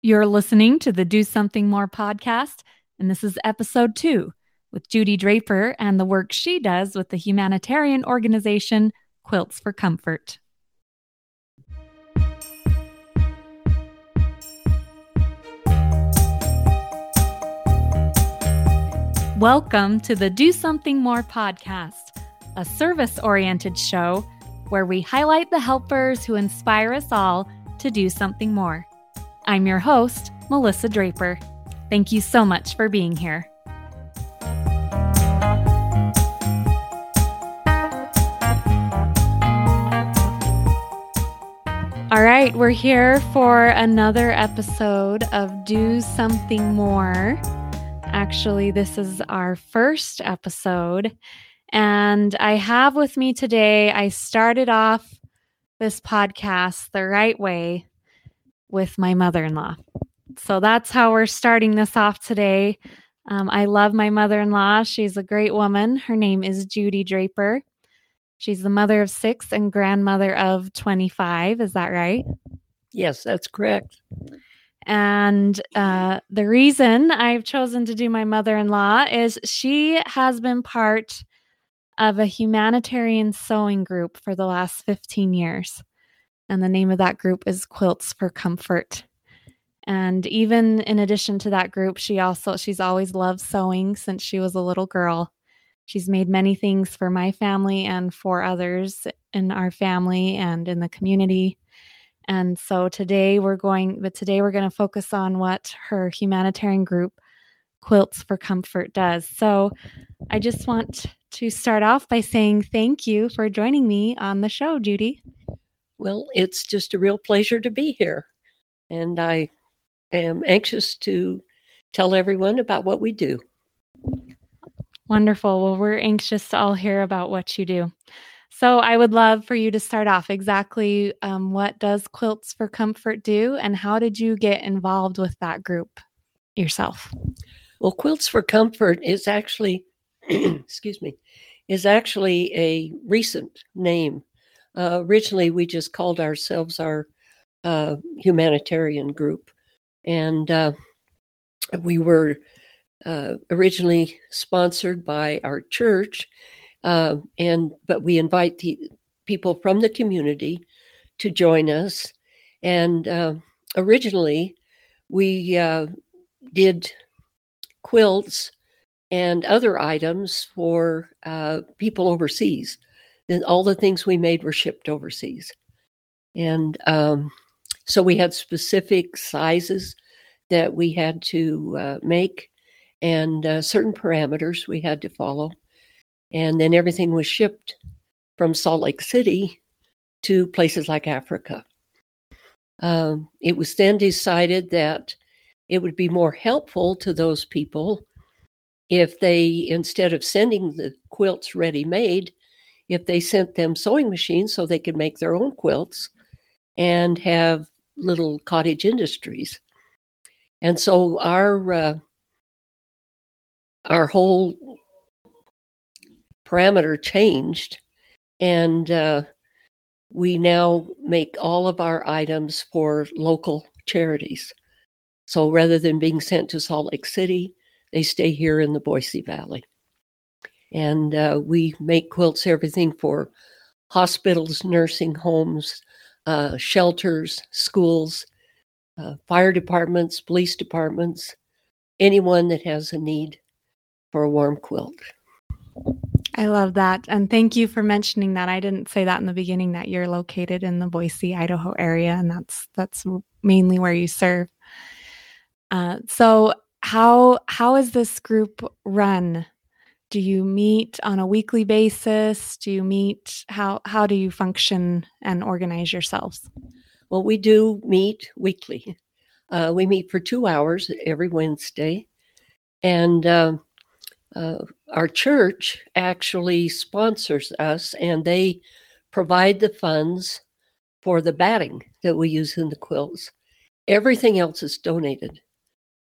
You're listening to the Do Something More podcast, and this is episode two with Judy Draper and the work she does with the humanitarian organization Quilts for Comfort. Welcome to the Do Something More podcast, a service oriented show where we highlight the helpers who inspire us all to do something more. I'm your host, Melissa Draper. Thank you so much for being here. All right, we're here for another episode of Do Something More. Actually, this is our first episode. And I have with me today, I started off this podcast the right way with my mother in law. So that's how we're starting this off today. Um, I love my mother in law. She's a great woman. Her name is Judy Draper. She's the mother of six and grandmother of 25. Is that right? Yes, that's correct. And uh, the reason I've chosen to do my mother in law is she has been part of a humanitarian sewing group for the last 15 years. And the name of that group is Quilts for Comfort. And even in addition to that group, she also she's always loved sewing since she was a little girl. She's made many things for my family and for others in our family and in the community. And so today we're going but today we're going to focus on what her humanitarian group Quilts for Comfort does. So I just want to start off by saying thank you for joining me on the show, Judy. Well, it's just a real pleasure to be here. And I am anxious to tell everyone about what we do. Wonderful. Well, we're anxious to all hear about what you do. So, I would love for you to start off exactly um, what does Quilts for Comfort do, and how did you get involved with that group yourself? Well, Quilts for Comfort is actually, excuse me, is actually a recent name uh, originally, we just called ourselves our uh, humanitarian group, and uh, we were uh, originally sponsored by our church, uh, and but we invite the people from the community to join us. And uh, originally, we did quilts and other items for people overseas all the things we made were shipped overseas. And um, so we had specific sizes that we had to uh, make and uh, certain parameters we had to follow. And then everything was shipped from Salt Lake City to places like Africa. Um, it was then decided that it would be more helpful to those people if they, instead of sending the quilts ready made, if they sent them sewing machines so they could make their own quilts and have little cottage industries. And so our uh, our whole parameter changed, and uh, we now make all of our items for local charities. So rather than being sent to Salt Lake City, they stay here in the Boise Valley. And uh, we make quilts everything for hospitals, nursing homes, uh, shelters, schools, uh, fire departments, police departments, anyone that has a need for a warm quilt. I love that. And thank you for mentioning that. I didn't say that in the beginning that you're located in the Boise, Idaho area and that's that's mainly where you serve. Uh, so how how is this group run? Do you meet on a weekly basis? Do you meet how how do you function and organize yourselves? Well we do meet weekly. Uh, we meet for two hours every wednesday. And uh, uh, our church actually sponsors us and they provide the funds for the batting that we use in the quilts everything else is donated.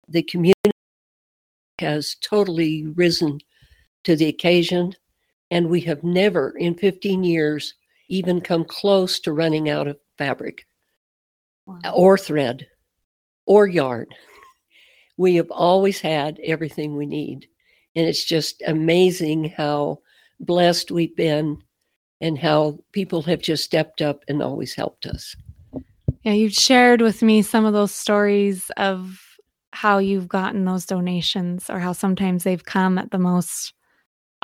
The community has totally risen to the occasion, and we have never in 15 years even come close to running out of fabric wow. or thread. or yarn. We have always had everything we need. And it's just amazing how blessed we've been and how people have just stepped up and always helped us. Yeah, you've shared with me some of those stories of how you've gotten those donations or how sometimes they've come at the most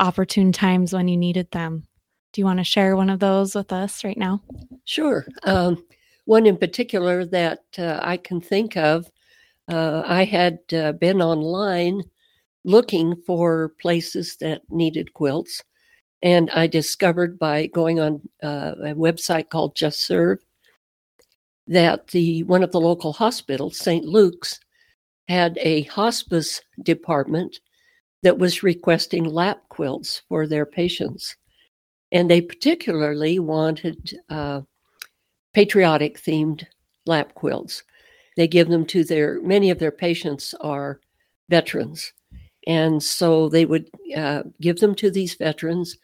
opportune times when you needed them. Do you want to share one of those with us right now? Sure. Um, one in particular that uh, I can think of, uh, I had uh, been online looking for places that needed quilts. And I discovered by going on uh, a website called Just Serve that the one of the local hospitals, St. Luke's, had a hospice department that was requesting lap quilts for their patients. And they particularly wanted uh, patriotic themed lap quilts. They give them to their, many of their patients are veterans. And so they would uh, give them to these veterans.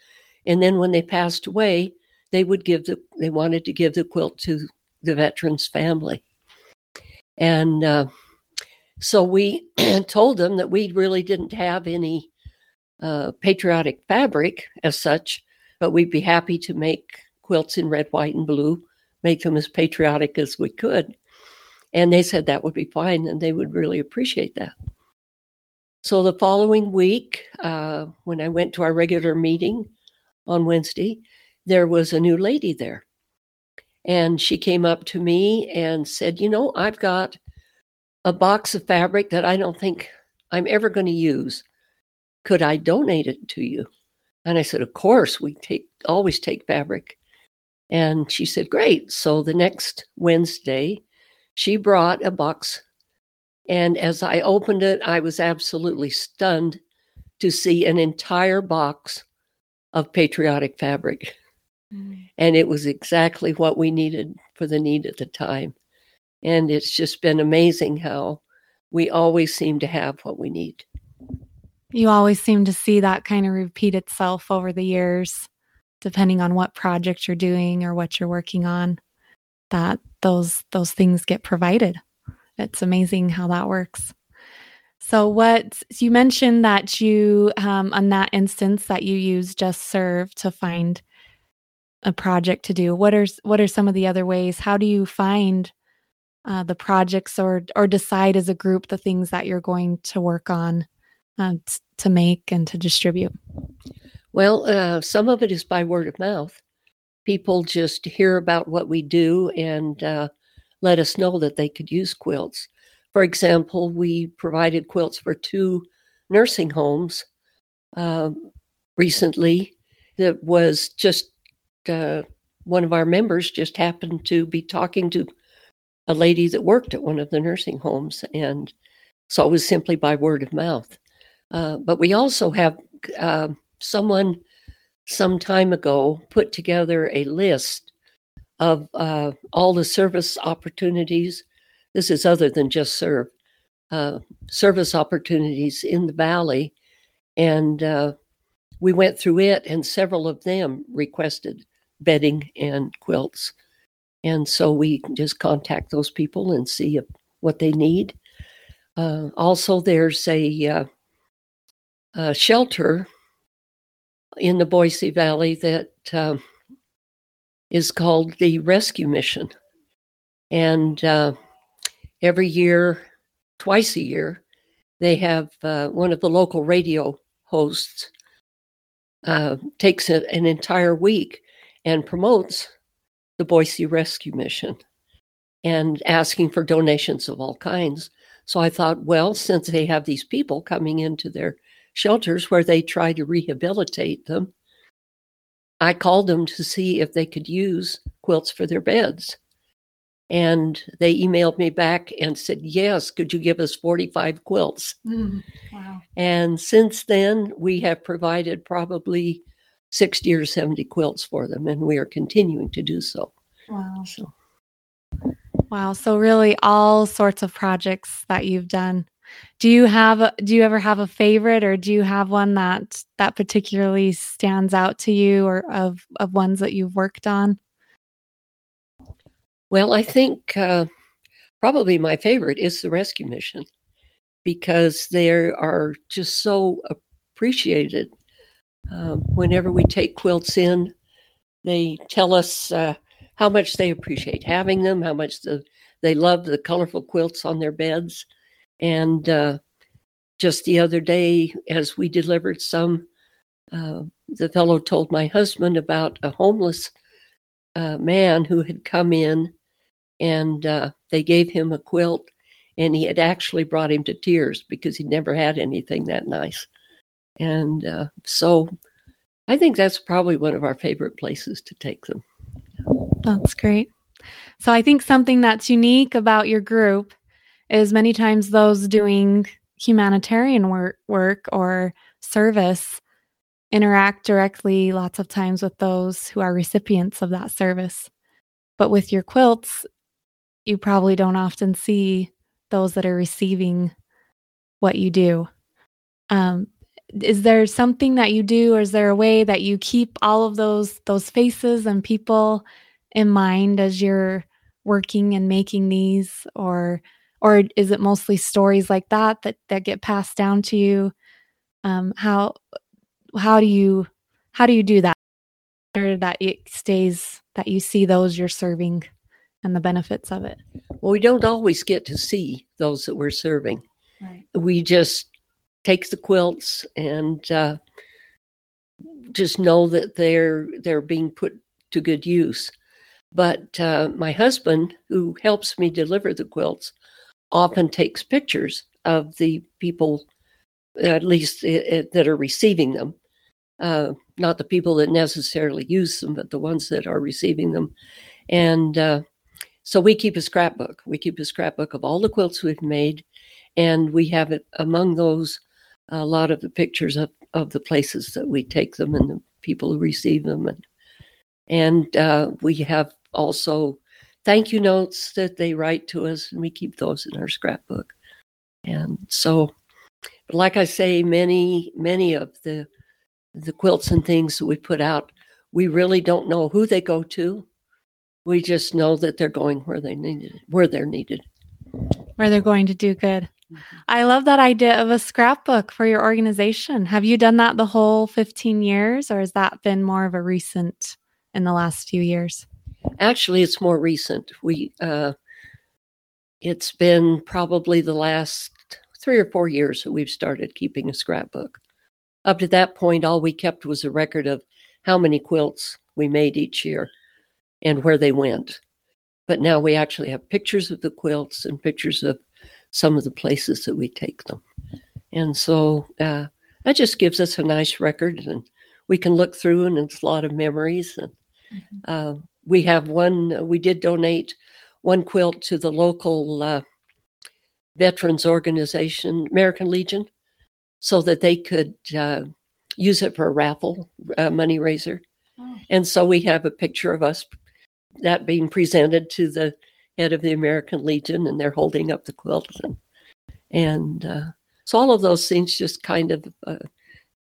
And then when they passed away, they would give the, they wanted to give the quilt to the veteran's family. And uh, so we told them that we really didn't have any uh, patriotic fabric as such, but we'd be happy to make quilts in red, white, and blue, make them as patriotic as we could. And they said that would be fine and they would really appreciate that. So the following week, uh, when I went to our regular meeting on Wednesday, there was a new lady there. And she came up to me and said, You know, I've got a box of fabric that I don't think I'm ever going to use. Could I donate it to you? And I said, Of course, we take always take fabric. And she said, Great. So the next Wednesday, she brought a box. And as I opened it, I was absolutely stunned to see an entire box of patriotic fabric. Mm. And it was exactly what we needed for the need at the time. And it's just been amazing how we always seem to have what we need. You always seem to see that kind of repeat itself over the years, depending on what project you're doing or what you're working on, that those those things get provided. It's amazing how that works. So, what you mentioned that you, um, on that instance, that you use Just Serve to find a project to do. What are what are some of the other ways? How do you find uh, the projects or or decide as a group the things that you're going to work on uh, t- to make and to distribute? Well, uh, some of it is by word of mouth. People just hear about what we do and uh, let us know that they could use quilts. For example, we provided quilts for two nursing homes um, recently. That was just uh, one of our members just happened to be talking to a lady that worked at one of the nursing homes. And so it was simply by word of mouth. Uh, but we also have uh, someone some time ago put together a list of uh, all the service opportunities. This is other than just serve uh, service opportunities in the valley. And uh, we went through it, and several of them requested bedding and quilts. And so we just contact those people and see if, what they need. Uh, also, there's a, uh, a, shelter in the Boise Valley that uh, is called the Rescue Mission. And uh, every year, twice a year, they have uh, one of the local radio hosts uh, takes a, an entire week and promotes the Boise Rescue Mission and asking for donations of all kinds. So I thought, well, since they have these people coming into their shelters where they try to rehabilitate them, I called them to see if they could use quilts for their beds. And they emailed me back and said, Yes, could you give us 45 quilts? Mm, wow. And since then, we have provided probably 60 or 70 quilts for them, and we are continuing to do so. Wow. So. Wow. So really all sorts of projects that you've done. Do you have do you ever have a favorite or do you have one that that particularly stands out to you or of of ones that you've worked on? Well, I think uh, probably my favorite is the rescue mission because they are just so appreciated. Um, whenever we take quilts in, they tell us uh, how much they appreciate having them, how much the, they love the colorful quilts on their beds. And uh, just the other day, as we delivered some, uh, the fellow told my husband about a homeless uh, man who had come in and uh, they gave him a quilt and he had actually brought him to tears because he'd never had anything that nice. And uh, so I think that's probably one of our favorite places to take them. That's great. So I think something that's unique about your group is many times those doing humanitarian work, work or service interact directly lots of times with those who are recipients of that service. But with your quilts, you probably don't often see those that are receiving what you do. Um, is there something that you do, or is there a way that you keep all of those those faces and people in mind as you're working and making these, or or is it mostly stories like that that that get passed down to you? Um, how how do you how do you do that? Or that it stays that you see those you're serving and the benefits of it? Well, we don't always get to see those that we're serving. Right. We just take the quilts and uh, just know that they're they're being put to good use. But uh, my husband, who helps me deliver the quilts, often takes pictures of the people, at least it, it, that are receiving them. Uh, not the people that necessarily use them, but the ones that are receiving them. And uh, so we keep a scrapbook. We keep a scrapbook of all the quilts we've made, and we have it among those a lot of the pictures of, of the places that we take them and the people who receive them, and and uh, we have also thank you notes that they write to us, and we keep those in our scrapbook. And so, like I say, many many of the the quilts and things that we put out, we really don't know who they go to we just know that they're going where they needed, where they're needed, where they're going to do good. Mm-hmm. I love that idea of a scrapbook for your organization. Have you done that the whole 15 years, or has that been more of a recent in the last few years? Actually, it's more recent. We, uh, it's been probably the last three or four years that we've started keeping a scrapbook. Up to that point, all we kept was a record of how many quilts we made each year and where they went. But now we actually have pictures of the quilts and pictures of some of the places that we take them. And so uh, that just gives us a nice record, and we can look through, and it's a lot of memories. And mm-hmm. uh, we have one, we did donate one quilt to the local uh, veterans organization, American Legion, so that they could uh, use it for a raffle uh, money raiser. Oh. And so we have a picture of us that being presented to the head of the American Legion, and they're holding up the quilt, and and uh, so all of those things just kind of uh,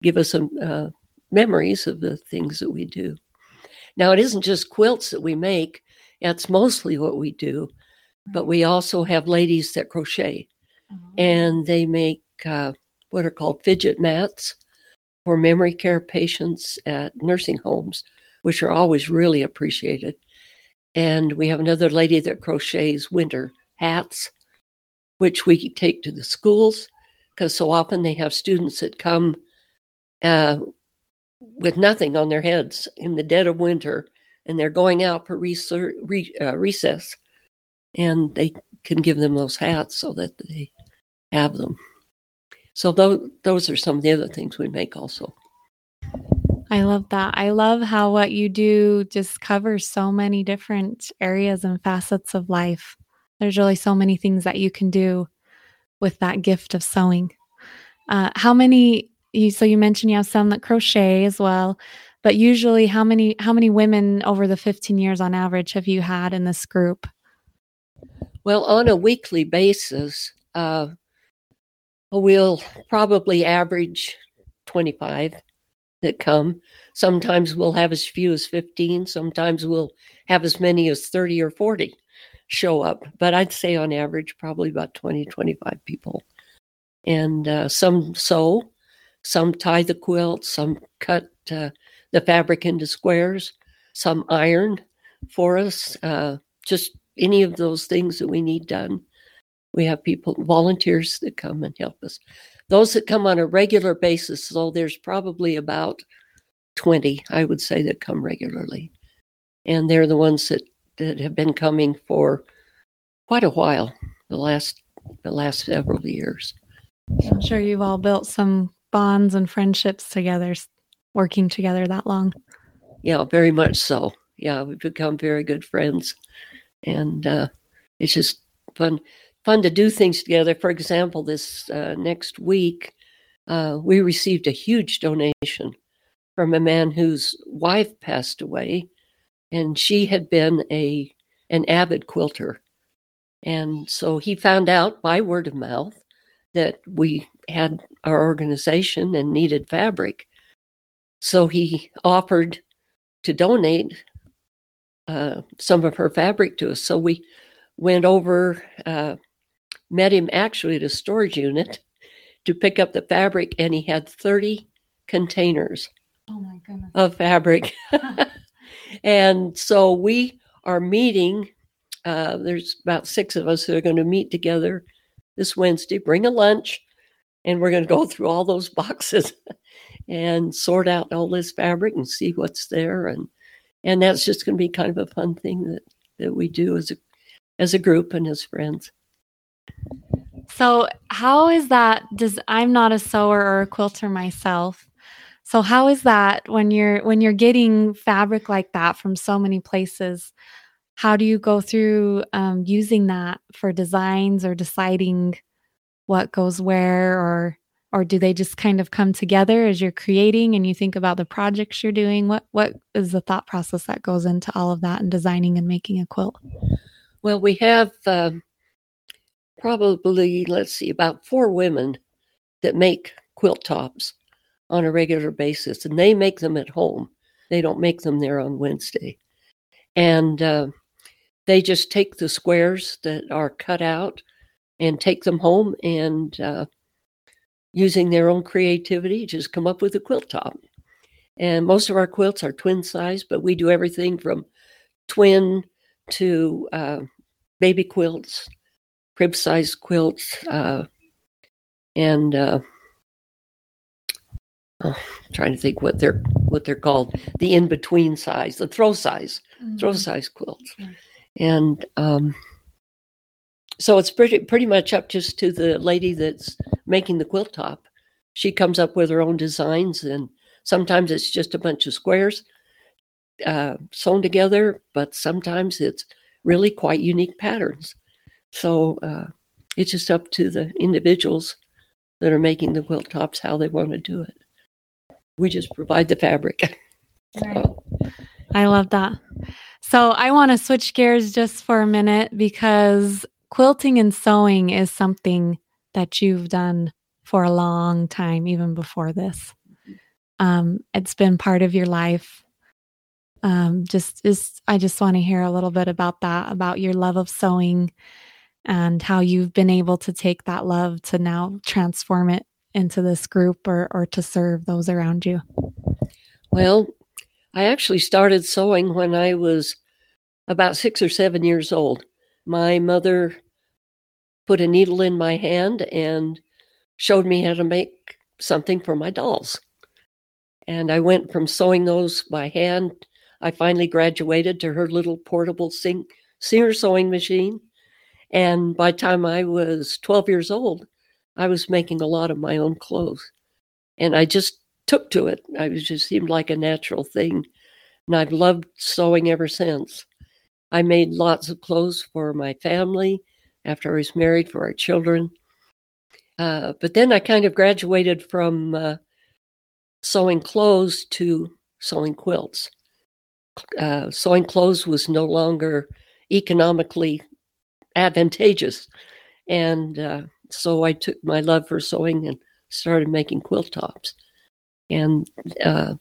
give us some uh, memories of the things that we do. Now it isn't just quilts that we make; that's mostly what we do, but we also have ladies that crochet, mm-hmm. and they make uh, what are called fidget mats for memory care patients at nursing homes, which are always really appreciated. And we have another lady that crochets winter hats, which we take to the schools because so often they have students that come uh, with nothing on their heads in the dead of winter and they're going out for research, re, uh, recess and they can give them those hats so that they have them. So those, those are some of the other things we make also. I love that. I love how what you do just covers so many different areas and facets of life. There's really so many things that you can do with that gift of sewing. Uh, how many? You, so you mentioned you have some that crochet as well, but usually, how many? How many women over the 15 years on average have you had in this group? Well, on a weekly basis, uh, we'll probably average 25 that come. Sometimes we'll have as few as 15, sometimes we'll have as many as 30 or 40. show up, but I'd say on average, probably about 20, 25 people. And uh, some sew, some tie the quilt, some cut uh, the fabric into squares, some iron for us, uh, just any of those things that we need done. We have people, volunteers that come and help us. Those that come on a regular basis, so there's probably about 20, I would say, that come regularly. And they're the ones that, that have been coming for quite a while, the last the last several years. I'm sure you've all built some bonds and friendships together, working together that long. Yeah, very much so. Yeah, we've become very good friends, and uh, it's just fun fun to do things together. For example, this uh, next week, uh, we received a huge donation from a man whose wife passed away, and she had been a an avid quilter, and so he found out by word of mouth that we had our organization and needed fabric. So he offered to donate uh, some of her fabric to us. So we went over, uh, met him actually at a storage unit to pick up the fabric, and he had 30 containers oh of fabric. and so we are meeting. Uh, there's about six of us who are going to meet together this Wednesday. Bring a lunch, and we're going to go through all those boxes and sort out all this fabric and see what's there and and that's just going to be kind of a fun thing that that we do as a as a group and as friends. So, how is that? Does I'm not a sewer or a quilter myself. So, how is that when you're when you're getting fabric like that from so many places? How do you go through um, using that for designs or deciding what goes where, or or do they just kind of come together as you're creating and you think about the projects you're doing? What what is the thought process that goes into all of that and designing and making a quilt? Well, we have. Um probably, let's see, about four women that make quilt tops on a regular basis, and they make them at home. They don't make them there on Wednesday. And uh, they just take the squares that are cut out and take them home and uh, using their own creativity, just come up with a quilt top. And most of our quilts are twin size, but we do everything from twin to uh, baby quilts crib size quilts, uh, and uh, oh, trying to think what they're what they're called, the in between size, the throw size, mm-hmm. throw size quilts, mm-hmm. and um, so it's pretty pretty much up just to the lady that's making the quilt top. She comes up with her own designs, and sometimes it's just a bunch of squares uh, sewn together, but sometimes it's really quite unique patterns. So uh, it's just up to the individuals that are making the quilt tops how they want to do it. We just provide the fabric. Right. I love that. So I want to switch gears just for a minute because quilting and sewing is something that you've done for a long time, even before this. Um, it's been part of your life. Um, just is I just want to hear a little bit about that, about your love of sewing and how you've been able to take that love to now transform it into this group or, or to serve those around you? Well, I actually started sewing when I was about six or seven years old. My mother put a needle in my hand and showed me how to make something for my dolls. And I went from sewing those by hand. I finally graduated to her little portable Singer sewing machine. And by the time I was 12 years old, I was making a lot of my own clothes. And I just took to it. I was just seemed like a natural thing. And I've loved sewing ever since. I made lots of clothes for my family after I was married for our children. Uh, but then I kind of graduated from uh, sewing clothes to sewing quilts. Uh, sewing clothes was no longer economically advantageous. And uh, so I took my love for sewing and started making quilt tops. And uh,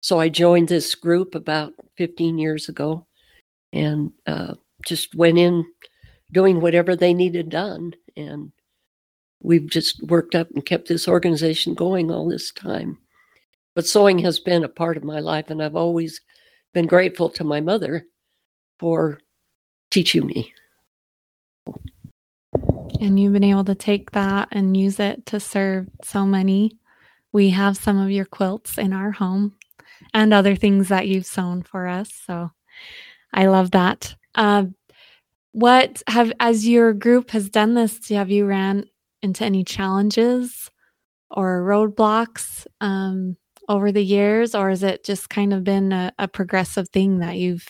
so I joined this group about 15 years ago. And uh, just went in doing whatever they needed done. And we've just worked up and kept this organization going all this time. But sewing has been a part of my life, and I've always been grateful to my mother for teaching me. And you've been able to take that and use it to serve so many. We have some of your quilts in our home and other things that you've sewn for us. So I love that. Uh, what have, as your group has done this, have you ran into any challenges or roadblocks um, over the years, or has it just kind of been a, a progressive thing that you've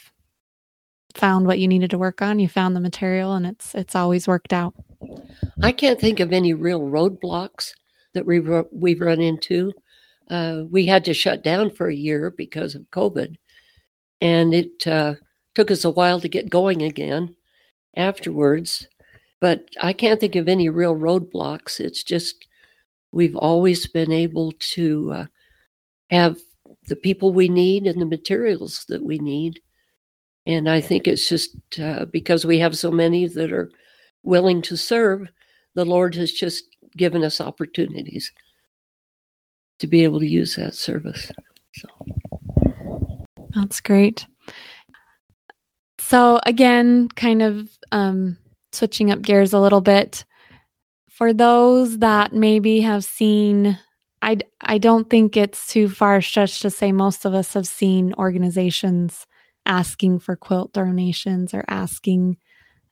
found what you needed to work on? You found the material, and it's it's always worked out. I can't think of any real roadblocks that we we've run into. Uh, we had to shut down for a year because of COVID, and it uh, took us a while to get going again afterwards. But I can't think of any real roadblocks. It's just we've always been able to uh, have the people we need and the materials that we need. And I think it's just uh, because we have so many that are willing to serve, the Lord has just given us opportunities to be able to use that service. So that's great. So again, kind of um, switching up gears a little bit. For those that maybe have seen, I I don't think it's too far stretched to say most of us have seen organizations asking for quilt donations or asking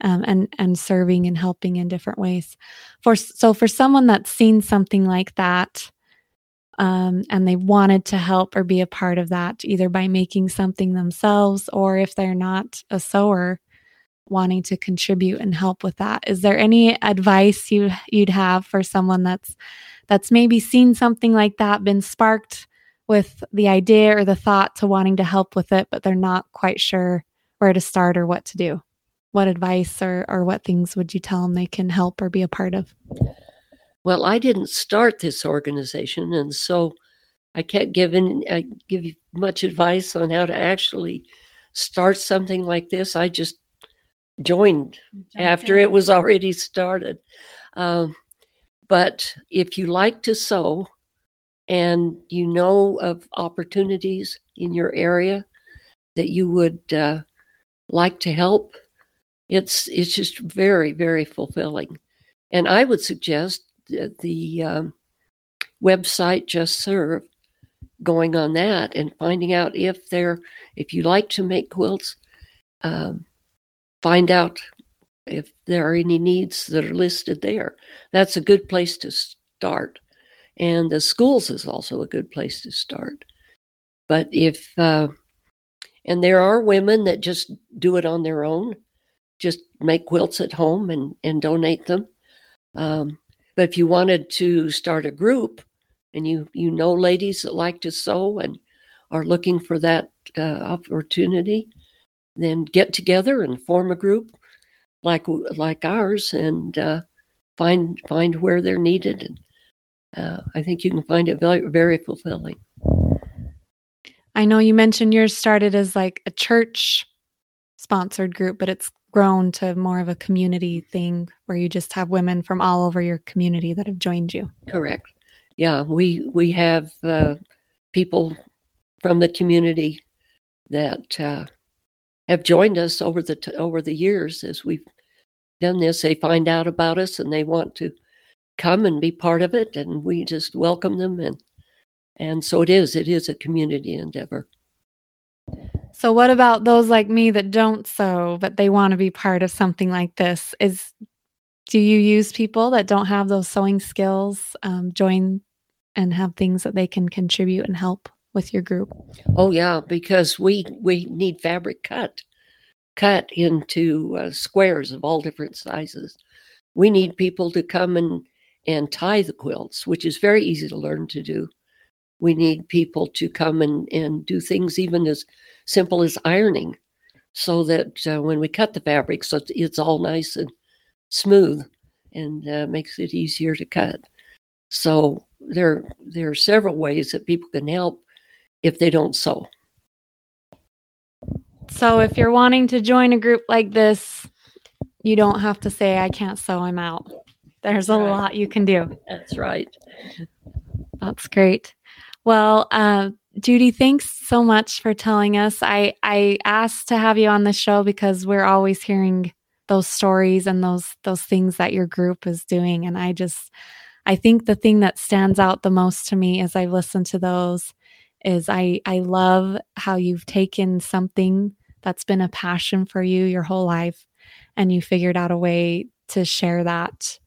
um, and and serving and helping in different ways. For so for someone that's seen something like that, um, and they wanted to help or be a part of that, either by making something themselves or if they're not a sewer, wanting to contribute and help with that. Is there any advice you you'd have for someone that's that's maybe seen something like that, been sparked with the idea or the thought to wanting to help with it, but they're not quite sure where to start or what to do? What advice or, or what things would you tell them they can help or be a part of? Well, I didn't start this organization, and so I can't give any, I give you much advice on how to actually start something like this. I just joined after it was already started. Um, but if you like to sew and you know of opportunities in your area that you would uh, like to help, it's it's just very very fulfilling. And I would suggest the um, website Just Serve, going on that and finding out if they're if you like to make quilts, um, find out if there are any needs that are listed there. That's a good place to start, and the schools is also a good place to start. But if uh, and there are women that just do it on their own, just make quilts at home and and donate them. Um, but if you wanted to start a group and you, you know ladies that like to sew and are looking for that uh, opportunity, then get together and form a group like like ours and uh, find find where they're needed. And uh, I think you can find it very very fulfilling. I know you mentioned yours started as like a church sponsored group, but it's grown to more of a community thing where you just have women from all over your community that have joined you. Correct. Yeah, we we have uh, people from the community that uh, have joined us over the t- over the years as we've done this. They find out about us and they want to come and be part of it, and we just welcome them and and so it is. It is a community endeavor. So what about those like me that don't sew but they want to be part of something like this? Is do you use people that don't have those sewing skills um, join and have things that they can contribute and help with your group? Oh yeah, because we we need fabric cut cut into uh, squares of all different sizes. We need people to come and and tie the quilts, which is very easy to learn to do. We need people to come and, and do things even as simple as ironing so that uh, when we cut the fabric, so it's all nice and smooth and uh, makes it easier to cut. So there, there are several ways that people can help if they don't sew. So if you're wanting to join a group like this, you don't have to say, I can't sew, I'm out. There's a Right. lot you can do. That's right. That's great. Well, uh, Judy, thanks so much for telling us. I, I asked to have you on the show because we're always hearing those stories and those those things that your group is doing. And I just I think the thing that stands out the most to me as I've listened to those is I I love how you've taken something that's been a passion for you your whole life and you figured out a way to share that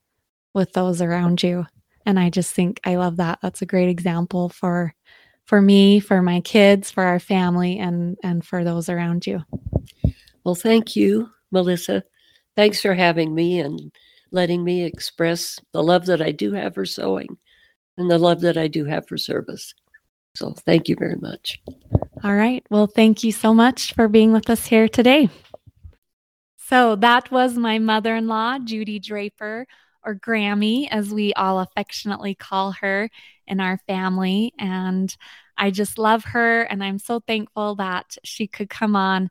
with those around you and i just think i love that that's a great example for for me for my kids for our family and and for those around you Well, thank you, Melissa. Thanks for having me and letting me express the love that I do have for sewing and the love that I do have for service. So thank you very much. all right well thank you so much for being with us here today so that was my mother-in-law judy draper or grammy as we all affectionately call her in our family. And i just love her and i'm so thankful that she could come on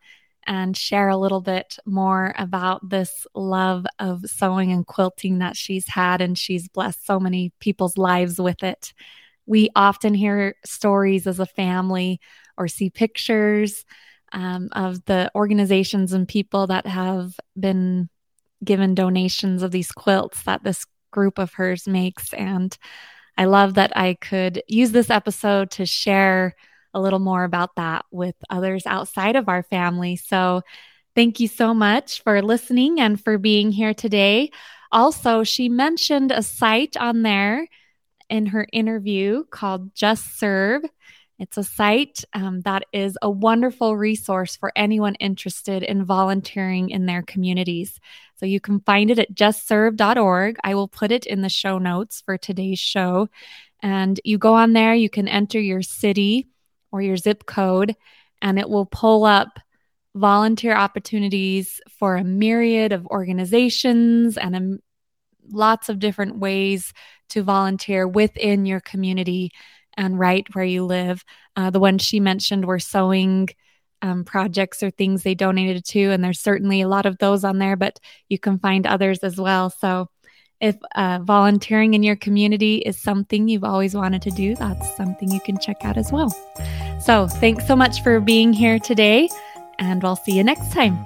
and share a little bit more about this love of sewing and quilting that she's had and she's blessed so many people's lives with it. We often hear stories as a family or see pictures um, of the organizations and people that have been given donations of these quilts that this group of hers makes. And I love that I could use this episode to share a little more about that with others outside of our family. So thank you so much for listening and for being here today. Also, she mentioned a site on there in her interview called Just Serve. It's a site um, that is a wonderful resource for anyone interested in volunteering in their communities. So you can find it at justserve.org. I will put it in the show notes for today's show. And you go on there, you can enter your city or your zip code, and it will pull up volunteer opportunities for a myriad of organizations and a, lots of different ways to volunteer within your community and right where you live. Uh, the ones she mentioned were sewing um, projects or things they donated to, and there's certainly a lot of those on there, but you can find others as well. So if uh, volunteering in your community is something you've always wanted to do, that's something you can check out as well. So thanks so much for being here today, and we'll see you next time.